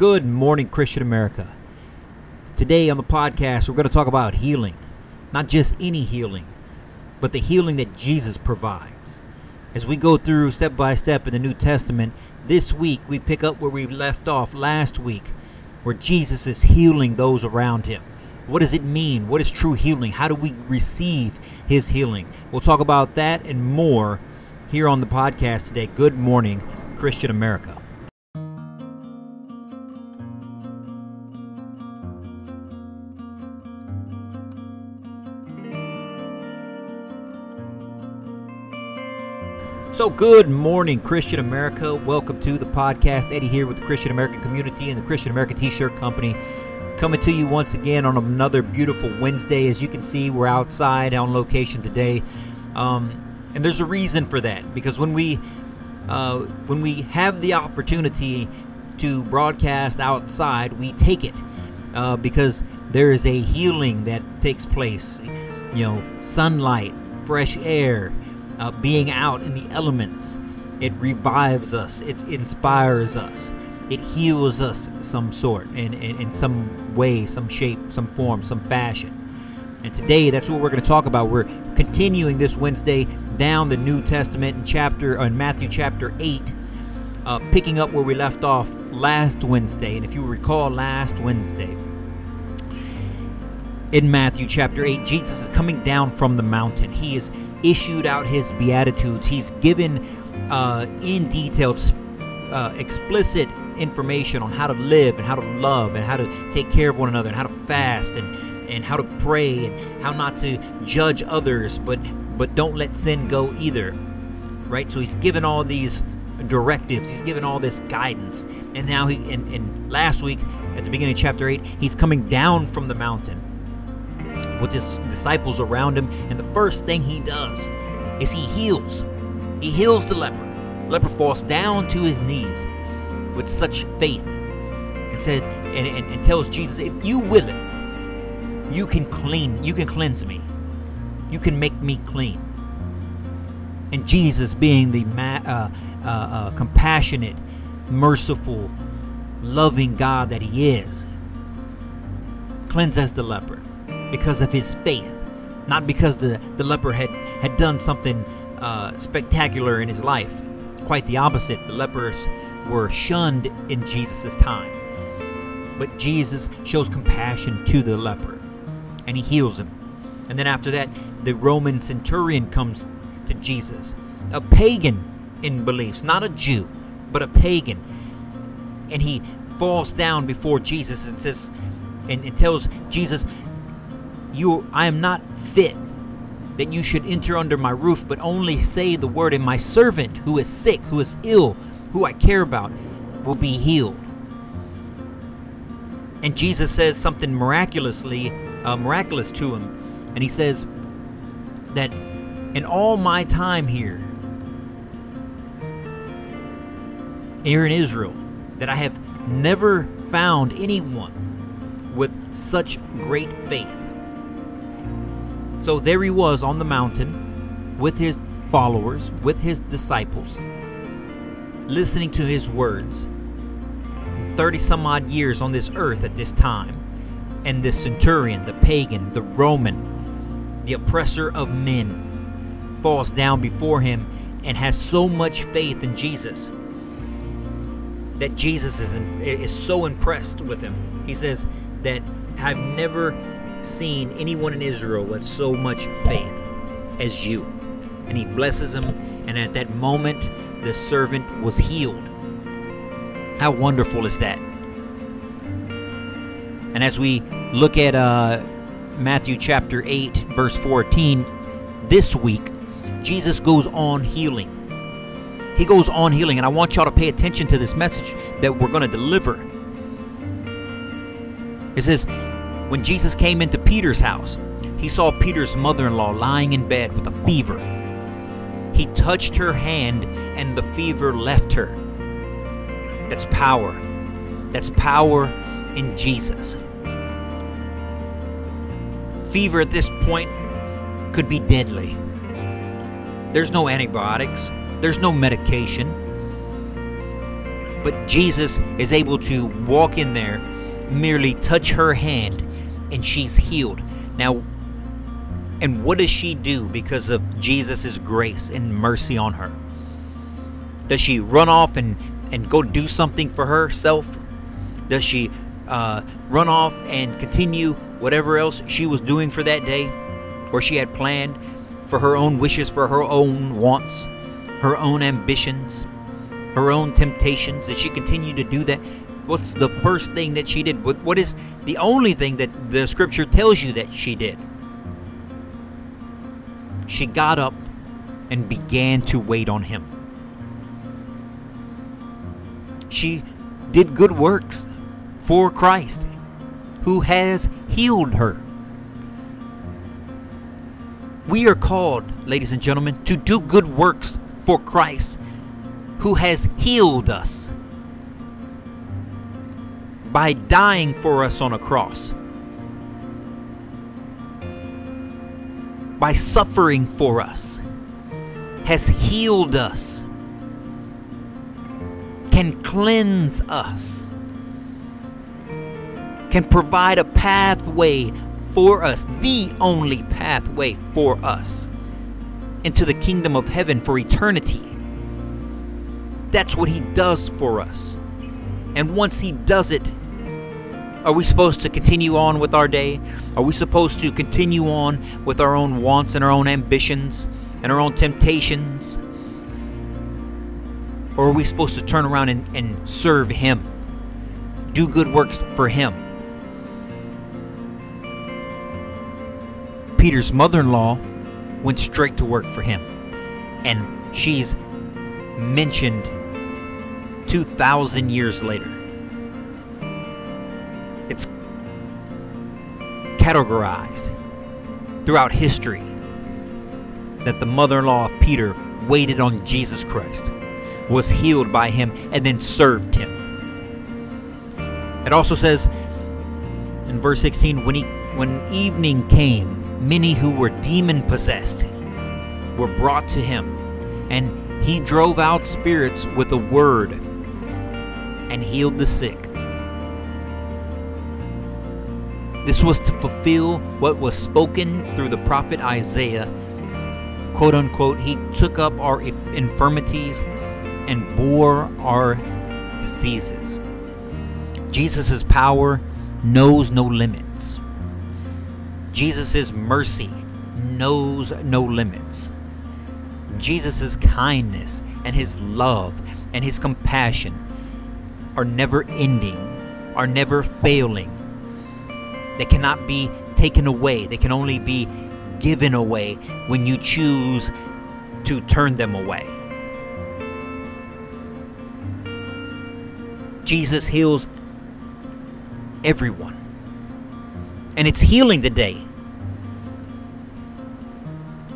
Good morning, Christian America. Today on the podcast, we're going to talk about healing. Not just any healing, but the healing that Jesus provides. As we go through step by step in the New Testament, this week we pick up where we left off last week, where Jesus is healing those around him. What does it mean? What is true healing? How do we receive his healing? We'll talk about that and more here on the podcast today. Good morning, Christian America. So, good morning, Christian America. Welcome to the podcast. Eddie here with the Christian American community and the Christian American T shirt company. Coming to you once again on another beautiful Wednesday. As you can see, we're outside on location today. Um, and there's a reason for that because when we uh, when we have the opportunity to broadcast outside, we take it uh, because there is a healing that takes place. You know, sunlight, fresh air, uh, being out in the elements. It revives us, it inspires us, it heals us some sort, in, in, in some way, some shape, some form, some fashion. And today, that's what we're going to talk about. We're continuing this Wednesday down the New Testament in chapter uh, in Matthew chapter eight, uh, picking up where we left off last Wednesday. And if you recall, last Wednesday in Matthew chapter eight, Jesus is coming down from the mountain. He is issued out his beatitudes. He's given uh, in detail, uh, explicit information on how to live and how to love and how to take care of one another and how to fast and and how to pray and how not to judge others, but but don't let sin go either. Right? So he's given all these directives. He's given all this guidance. And now he and, and last week at the beginning of chapter 8, he's coming down from the mountain with his disciples around him, and the first thing he does is he heals. He heals the leper. The leper falls down to his knees with such faith and said and, and, and tells Jesus, if you will it, you can clean, you can cleanse me. You can make me clean. And Jesus, being the ma- uh, uh, uh, compassionate, merciful, loving God that He is, cleanses the leper because of his faith, not because the, the leper had, had done something uh, spectacular in his life. Quite the opposite. The lepers were shunned in Jesus' time. But Jesus shows compassion to the leper and he heals him. And then after that, the Roman centurion comes to Jesus, a pagan in beliefs, not a Jew, but a pagan. And he falls down before Jesus and says, and, and tells Jesus, you I am not fit that you should enter under my roof, but only say the word, and my servant who is sick, who is ill, who I care about, will be healed. And Jesus says something miraculously uh, miraculous to him, and he says that in all my time here, here in Israel, that I have never found anyone with such great faith so there he was on the mountain with his followers, with his disciples, listening to his words. 30 some odd years on this earth at this time. And the centurion, the pagan, the Roman, the oppressor of men, falls down before him and has so much faith in Jesus that Jesus is, is so impressed with him. He says that I've never seen anyone in Israel with so much faith as you. And he blesses him, and at that moment, the servant was healed. How wonderful is that? And as we look at uh, Matthew chapter 8, verse 14, this week, Jesus goes on healing. He goes on healing, and I want y'all to pay attention to this message that we're going to deliver. It says, when Jesus came into Peter's house, he saw Peter's mother in law lying in bed with a fever. He touched her hand and the fever left her. That's power. That's power in Jesus. Fever at this point could be deadly. There's no antibiotics, there's no medication. But Jesus is able to walk in there, merely touch her hand, and she's healed. Now, and what does she do because of Jesus' grace and mercy on her? Does she run off and, and go do something for herself? Does she uh, run off and continue whatever else she was doing for that day or she had planned for her own wishes, for her own wants, her own ambitions, her own temptations? Did she continue to do that? What's the first thing that she did? What is the only thing that the scripture tells you that she did? She got up and began to wait on him. She did good works for Christ, who has healed her. We are called, ladies and gentlemen, to do good works for Christ, who has healed us by dying for us on a cross, by suffering for us, has healed us, can cleanse us, can provide a pathway for us, the only pathway for us. Into the kingdom of heaven for eternity. That's what He does for us. And once He does it, are we supposed to continue on with our day? Are we supposed to continue on with our own wants and our own ambitions and our own temptations? Or are we supposed to turn around and, and serve Him? Do good works for Him? Peter's mother in law went straight to work for him. And she's mentioned 2,000 years later. Categorized throughout history that the mother in law of Peter waited on Jesus Christ, was healed by him, and then served him. It also says in verse 16 when, he, when evening came, many who were demon possessed were brought to him, and he drove out spirits with a word and healed the sick. This was to fulfill what was spoken through the prophet Isaiah. Quote unquote, he took up our infirmities and bore our diseases. Jesus' power knows no limits. Jesus' mercy knows no limits. Jesus' kindness and his love and his compassion are never ending, are never failing. They cannot be taken away, they can only be given away when you choose to turn them away. Jesus heals everyone. And it's healing today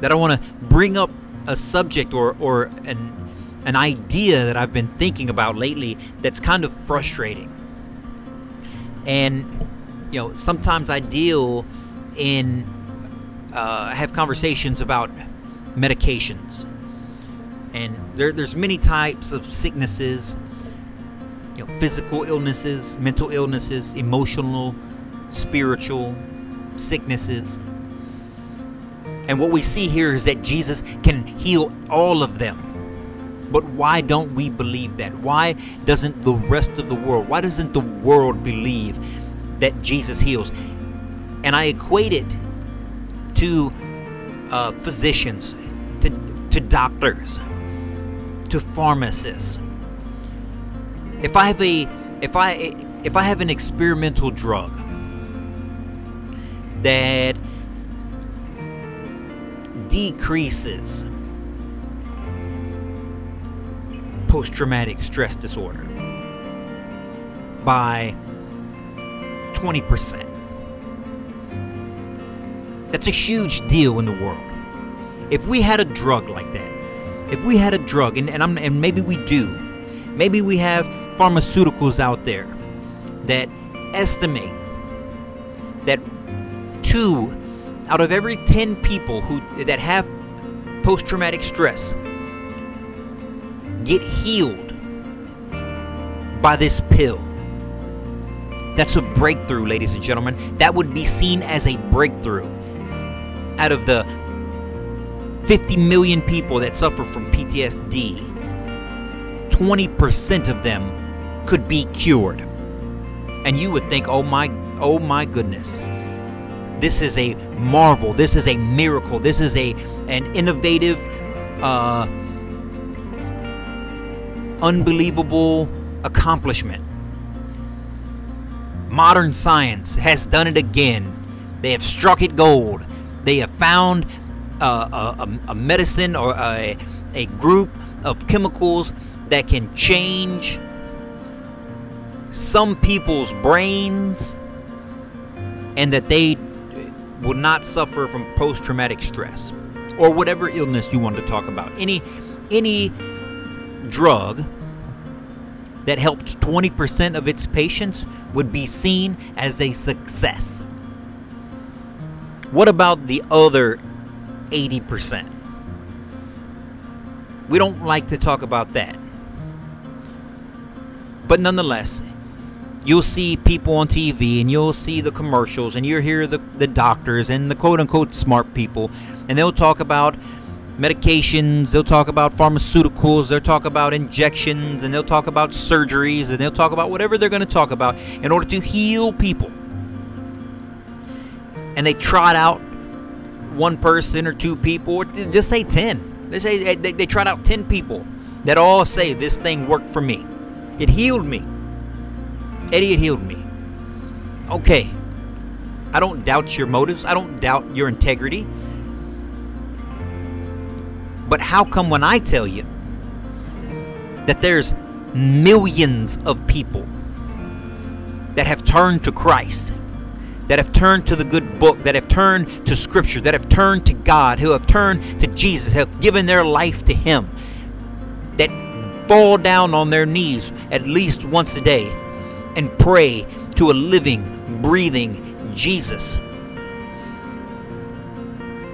that I want to bring up a subject or, or an, an idea that I've been thinking about lately that's kind of frustrating. And, you know, sometimes I deal in, uh, have conversations about medications. And there, there's many types of sicknesses, you know, physical illnesses, mental illnesses, emotional spiritual sicknesses. And what we see here is that Jesus can heal all of them. But why don't we believe that? Why doesn't the rest of the world, why doesn't the world believe that Jesus heals? And I equate it to uh, physicians, to, to doctors, to pharmacists. If I have a if I if I have an experimental drug that decreases post traumatic stress disorder by 20%. That's a huge deal in the world. If we had a drug like that, if we had a drug, and, and, and maybe we do, maybe we have pharmaceuticals out there that estimate that two out of every 10 people who that have post-traumatic stress get healed by this pill. That's a breakthrough, ladies and gentlemen. That would be seen as a breakthrough. Out of the 50 million people that suffer from PTSD, 20% of them could be cured. And you would think, "Oh my, oh my goodness. This is a marvel. This is a miracle. This is a an innovative uh unbelievable accomplishment. Modern science has done it again. They have struck it gold. They have found uh, a, a, medicine or a, a group of chemicals that can change some people's brains and that they will not suffer from post-traumatic stress or whatever illness you want to talk about any any drug that helped 20% of its patients would be seen as a success. What about the other 80%? We don't like to talk about that. But nonetheless, you'll see people on TV and you'll see the commercials and you'll hear the, the doctors and the quote unquote smart people, and they'll talk about medications, they'll talk about pharmaceuticals, they'll talk about injections, and they'll talk about surgeries, and they'll talk about whatever they're going to talk about in order to heal people. And they trot out one person or two people, or just say 10. They say they, they trot out 10 people that all say this thing worked for me. It healed me. Eddie, it healed me. Okay. I don't doubt your motives. I don't doubt your integrity. But how come when I tell you that there's millions of people that have turned to Christ, that have turned to the good book, that have turned to Scripture, that have turned to God, who have turned to Jesus, have given their life to Him, that fall down on their knees at least once a day and pray to a living, breathing Jesus,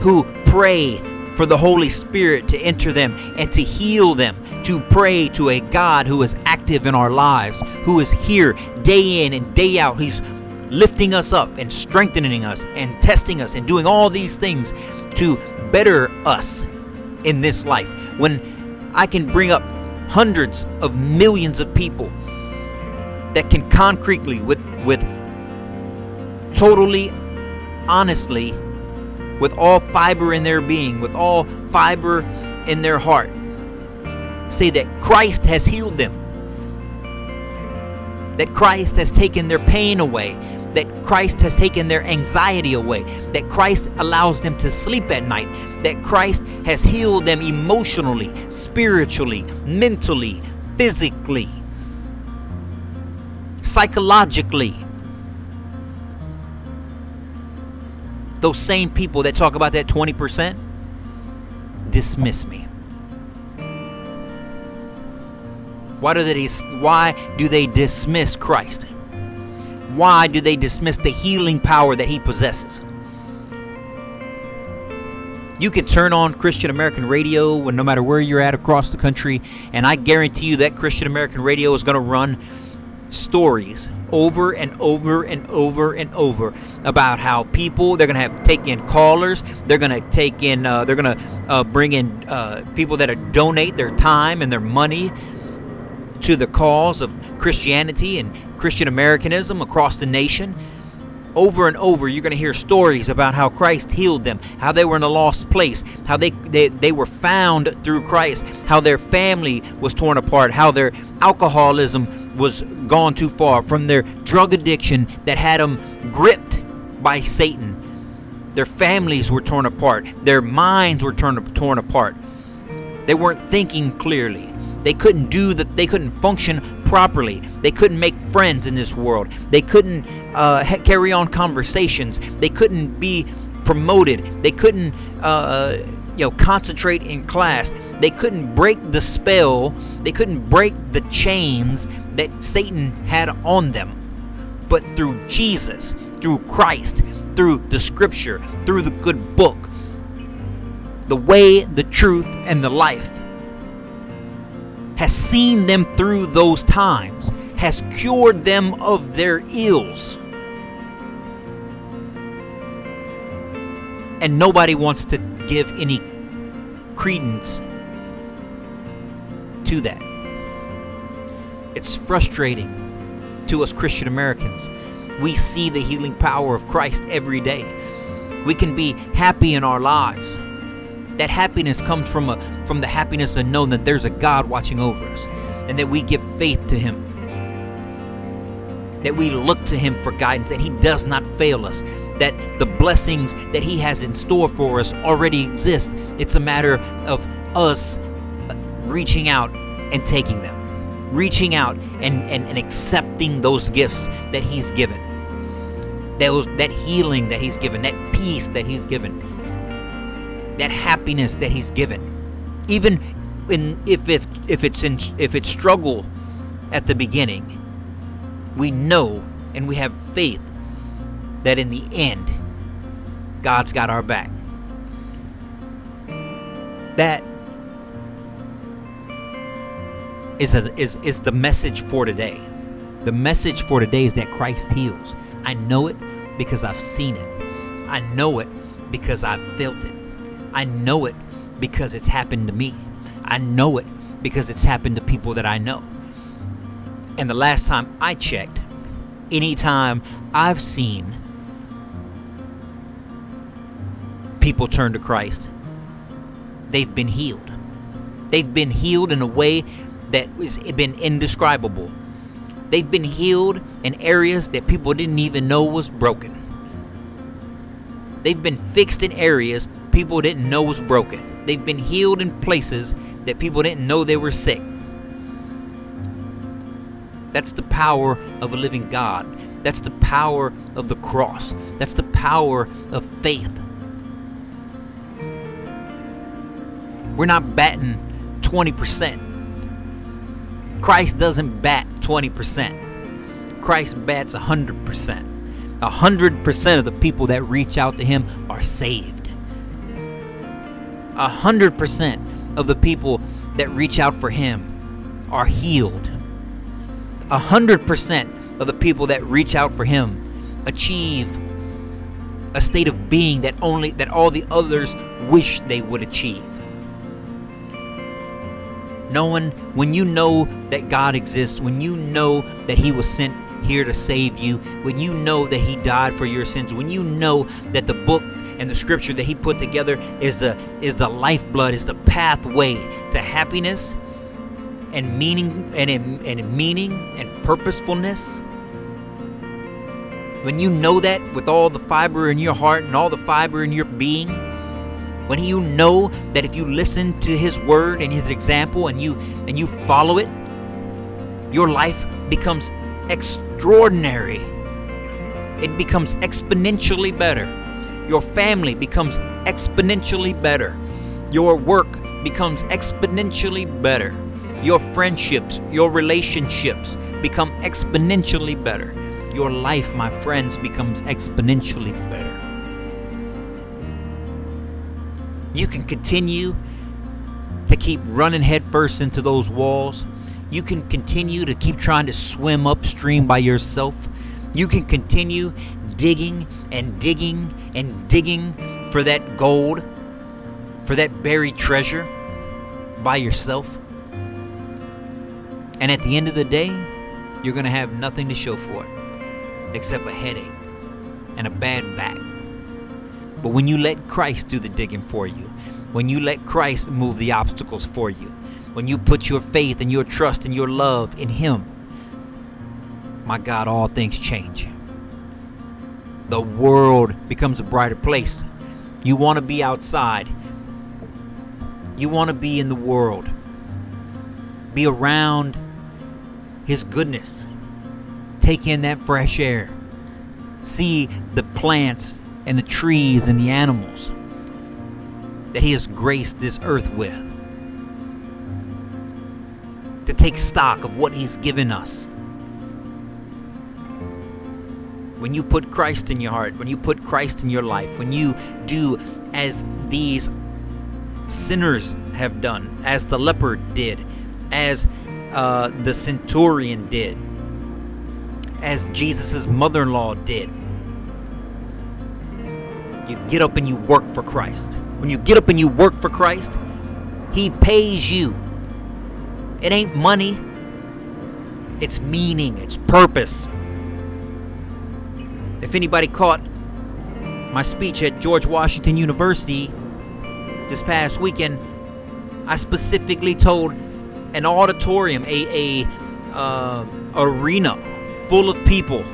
who pray for the Holy Spirit to enter them and to heal them, to pray to a God who is active in our lives, who is here day in and day out. He's lifting us up and strengthening us and testing us and doing all these things to better us in this life. When I can bring up hundreds of millions of people that can concretely with with totally honestly with all fiber in their being, with all fiber in their heart, say that Christ has healed them, that Christ has taken their pain away, that Christ has taken their anxiety away, that Christ allows them to sleep at night, that Christ has healed them emotionally, spiritually, mentally, physically, psychologically. Those same people that talk about that 20% dismiss me. Why do they why do they dismiss Christ? Why do they dismiss the healing power that he possesses? You can turn on Christian American radio no matter where you're at across the country, and I guarantee you that Christian American radio is going to run stories over and over and over and over about how people they're gonna have take in callers they're gonna take in uh, they're gonna uh, bring in uh, people that are donate their time and their money to the cause of Christianity and Christian Americanism across the nation over and over you're going to hear stories about how Christ healed them, how they were in a lost place, how they, they, they were found through Christ, how their family was torn apart, how their alcoholism was gone too far, from their drug addiction that had them gripped by Satan. Their families were torn apart, their minds were torn, torn apart. They weren't thinking clearly. They couldn't do that. They couldn't function properly. They couldn't make friends in this world. They couldn't uh, carry on conversations. They couldn't be promoted. They couldn't, uh, you know, concentrate in class. They couldn't break the spell. They couldn't break the chains that Satan had on them. But through Jesus, through Christ, through the Scripture, through the good book, the way, the truth, and the life has seen them through those times, has cured them of their ills. And nobody wants to give any credence to that. It's frustrating to us Christian Americans. We see the healing power of Christ every day. We can be happy in our lives. That happiness comes from a from the happiness of knowing that there's a God watching over us and that we give faith to him. That we look to him for guidance and he does not fail us. That the blessings that he has in store for us already exist. It's a matter of us reaching out and taking them reaching out and, and, and accepting those gifts that He's given. Those, that healing that He's given, that peace that He's given, that happiness that He's given. Even in, if, if, if, it's in, if it's struggle at the beginning, we know and we have faith that in the end, God's got our back. That is a, is is the message for today. The message for today is that Christ heals. I know it because I've seen it. I know it because I've felt it. I know it because it's happened to me. I know it because it's happened to people that I know. And the last time I checked, anytime I've seen people turn to Christ, they've been healed. They've been healed in a way that has been indescribable. They've been healed in areas that people didn't even know was broken. They've been fixed in areas people didn't know was broken. They've been healed in places that people didn't know they were sick. That's the power of a living God. That's the power of the cross. That's the power of faith. We're not batting 20%. Christ doesn't bat 20%. Christ bats 100%. 100% of the people that reach out to him are saved. 100% of the people that reach out for him are healed. 100% of the people that reach out for him achieve a state of being that only that all the others wish they would achieve knowing when you know that God exists, when you know that He was sent here to save you, when you know that He died for your sins, when you know that the book and the scripture that He put together is the is the lifeblood, is the pathway to happiness and meaning and and meaning and purposefulness. When you know that with all the fiber in your heart and all the fiber in your being, when you know that if you listen to his word and his example and you and you follow it your life becomes extraordinary it becomes exponentially better your family becomes exponentially better your work becomes exponentially better your friendships your relationships become exponentially better your life my friends becomes exponentially better You can continue to keep running headfirst into those walls. You can continue to keep trying to swim upstream by yourself. You can continue digging and digging and digging for that gold, for that buried treasure by yourself. And at the end of the day, you're going to have nothing to show for it except a headache and a bad back. But when you let Christ do the digging for you, when you let Christ move the obstacles for you, when you put your faith and your trust and your love in Him, my God, all things change. The world becomes a brighter place. You want to be outside, you want to be in the world, be around His goodness, take in that fresh air, see the plants and the trees and the animals that He has graced this earth with. To take stock of what He's given us. When you put Christ in your heart, when you put Christ in your life, when you do as these sinners have done, as the leper did, as uh, the centurion did, as Jesus' mother in law did. You get up and you work for Christ. When you get up and you work for Christ, He pays you. It ain't money, it's meaning, it's purpose. If anybody caught my speech at George Washington University this past weekend, I specifically told an auditorium, a, a uh, arena full of people,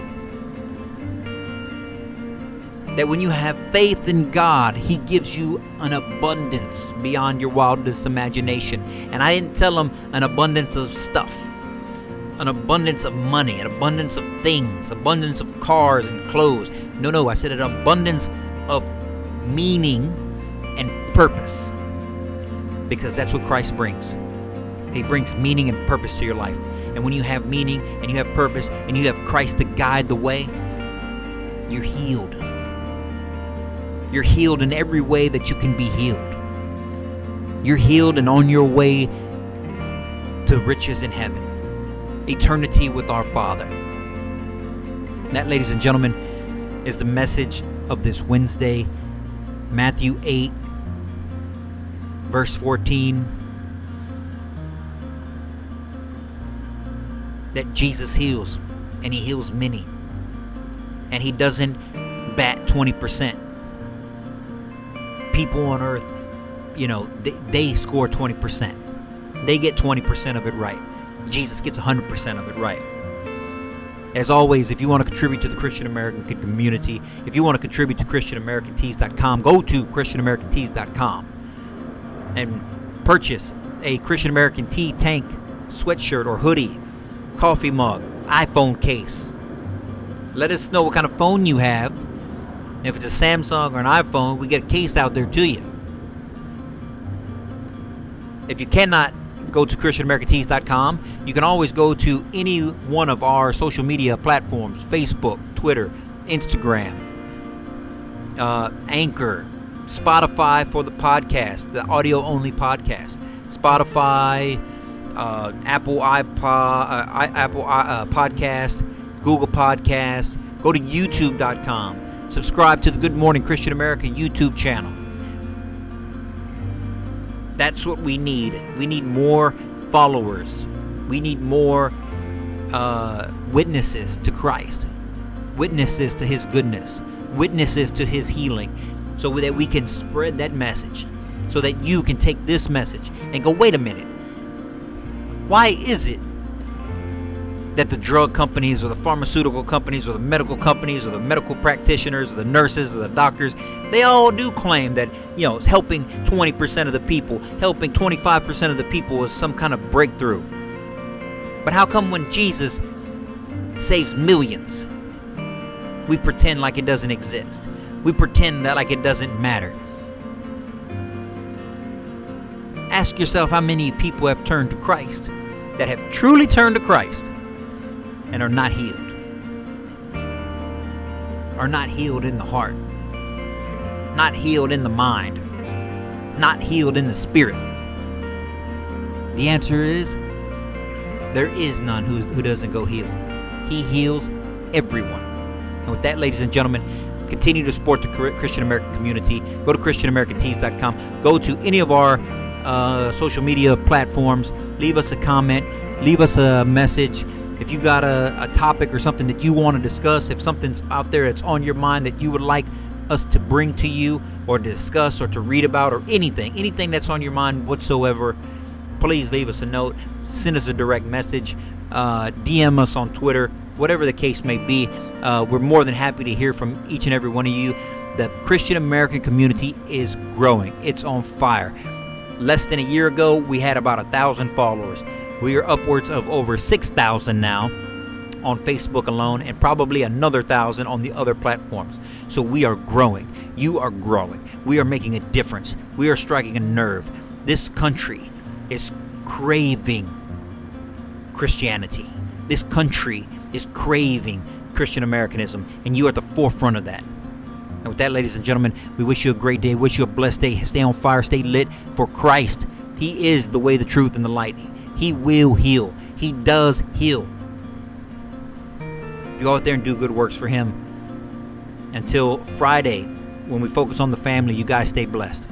that when you have faith in God, He gives you an abundance beyond your wildest imagination. And I didn't tell them an abundance of stuff, an abundance of money, an abundance of things, abundance of cars and clothes. No, no, I said an abundance of meaning and purpose. Because that's what Christ brings. He brings meaning and purpose to your life. And when you have meaning and you have purpose and you have Christ to guide the way, you're healed. You're healed in every way that you can be healed. You're healed and on your way to riches in heaven, eternity with our Father. That, ladies and gentlemen, is the message of this Wednesday, Matthew 8, verse 14. That Jesus heals, and He heals many. And He doesn't bat 20% people on earth, you know, they, they score 20%. They get 20% of it right. Jesus gets 100% of it right. As always, if you want to contribute to the Christian American community, if you want to contribute to ChristianAmericanTees.com, go to ChristianAmericanTees.com and purchase a Christian American Tee tank, sweatshirt, or hoodie, coffee mug, iPhone case. Let us know what kind of phone you have if it's a Samsung or an iPhone, we get a case out there to you. If you cannot go to ChristianAmericanTees.com, you can always go to any one of our social media platforms Facebook, Twitter, Instagram, uh, Anchor, Spotify for the podcast, the audio only podcast, Spotify, uh, Apple iPod, uh, Apple uh, Podcast, Google Podcast. Go to YouTube.com Subscribe to the Good Morning Christian America YouTube channel. That's what we need. We need more followers. We need more uh, witnesses to Christ, witnesses to His goodness, witnesses to His healing, so that we can spread that message, so that you can take this message and go, wait a minute. Why is it that the drug companies or the pharmaceutical companies or the medical companies or the medical practitioners or the nurses or the doctors they all do claim that you know it's helping 20% of the people helping 25% of the people is some kind of breakthrough. But how come when jesus saves millions we pretend like it doesn't exist? We pretend that like it doesn't matter. Ask yourself how many people have turned to christ that have truly turned to christ and are not healed. Are not healed in the heart, not healed in the mind, not healed in the spirit. The answer is there is none who, who doesn't go healed. He heals everyone. And with that, ladies and gentlemen, continue to support the Christian American community. Go to ChristianAmericanTees.com. Go to any of our uh, social media platforms. Leave us a comment. Leave us a message if you got a, a topic or something that you want to discuss, if something's out there that's on your mind that you would like us to bring to you or discuss or to read about or anything, anything that's on your mind whatsoever, please leave us a note, send us a direct message, uh, DM us on Twitter, whatever the case may be. Uh, we're more than happy to hear from each and every one of you. The Christian American community is growing, it's on fire. Less than a year ago, we had about a thousand followers. We are upwards of over 6,000 now on Facebook alone and probably another thousand on the other platforms. So we are growing. You are growing. We are making a difference. We are striking a nerve. This country is craving Christianity. This country is craving Christian Americanism, and you are at the forefront of that. And with that, ladies and gentlemen, we wish you a great day. Wish you a blessed day. Stay on fire. Stay lit for Christ. He is the way, the truth, and the light. He will heal. He does heal. Go out there and do good works for Him. Until Friday, when we focus on the family, you guys stay blessed.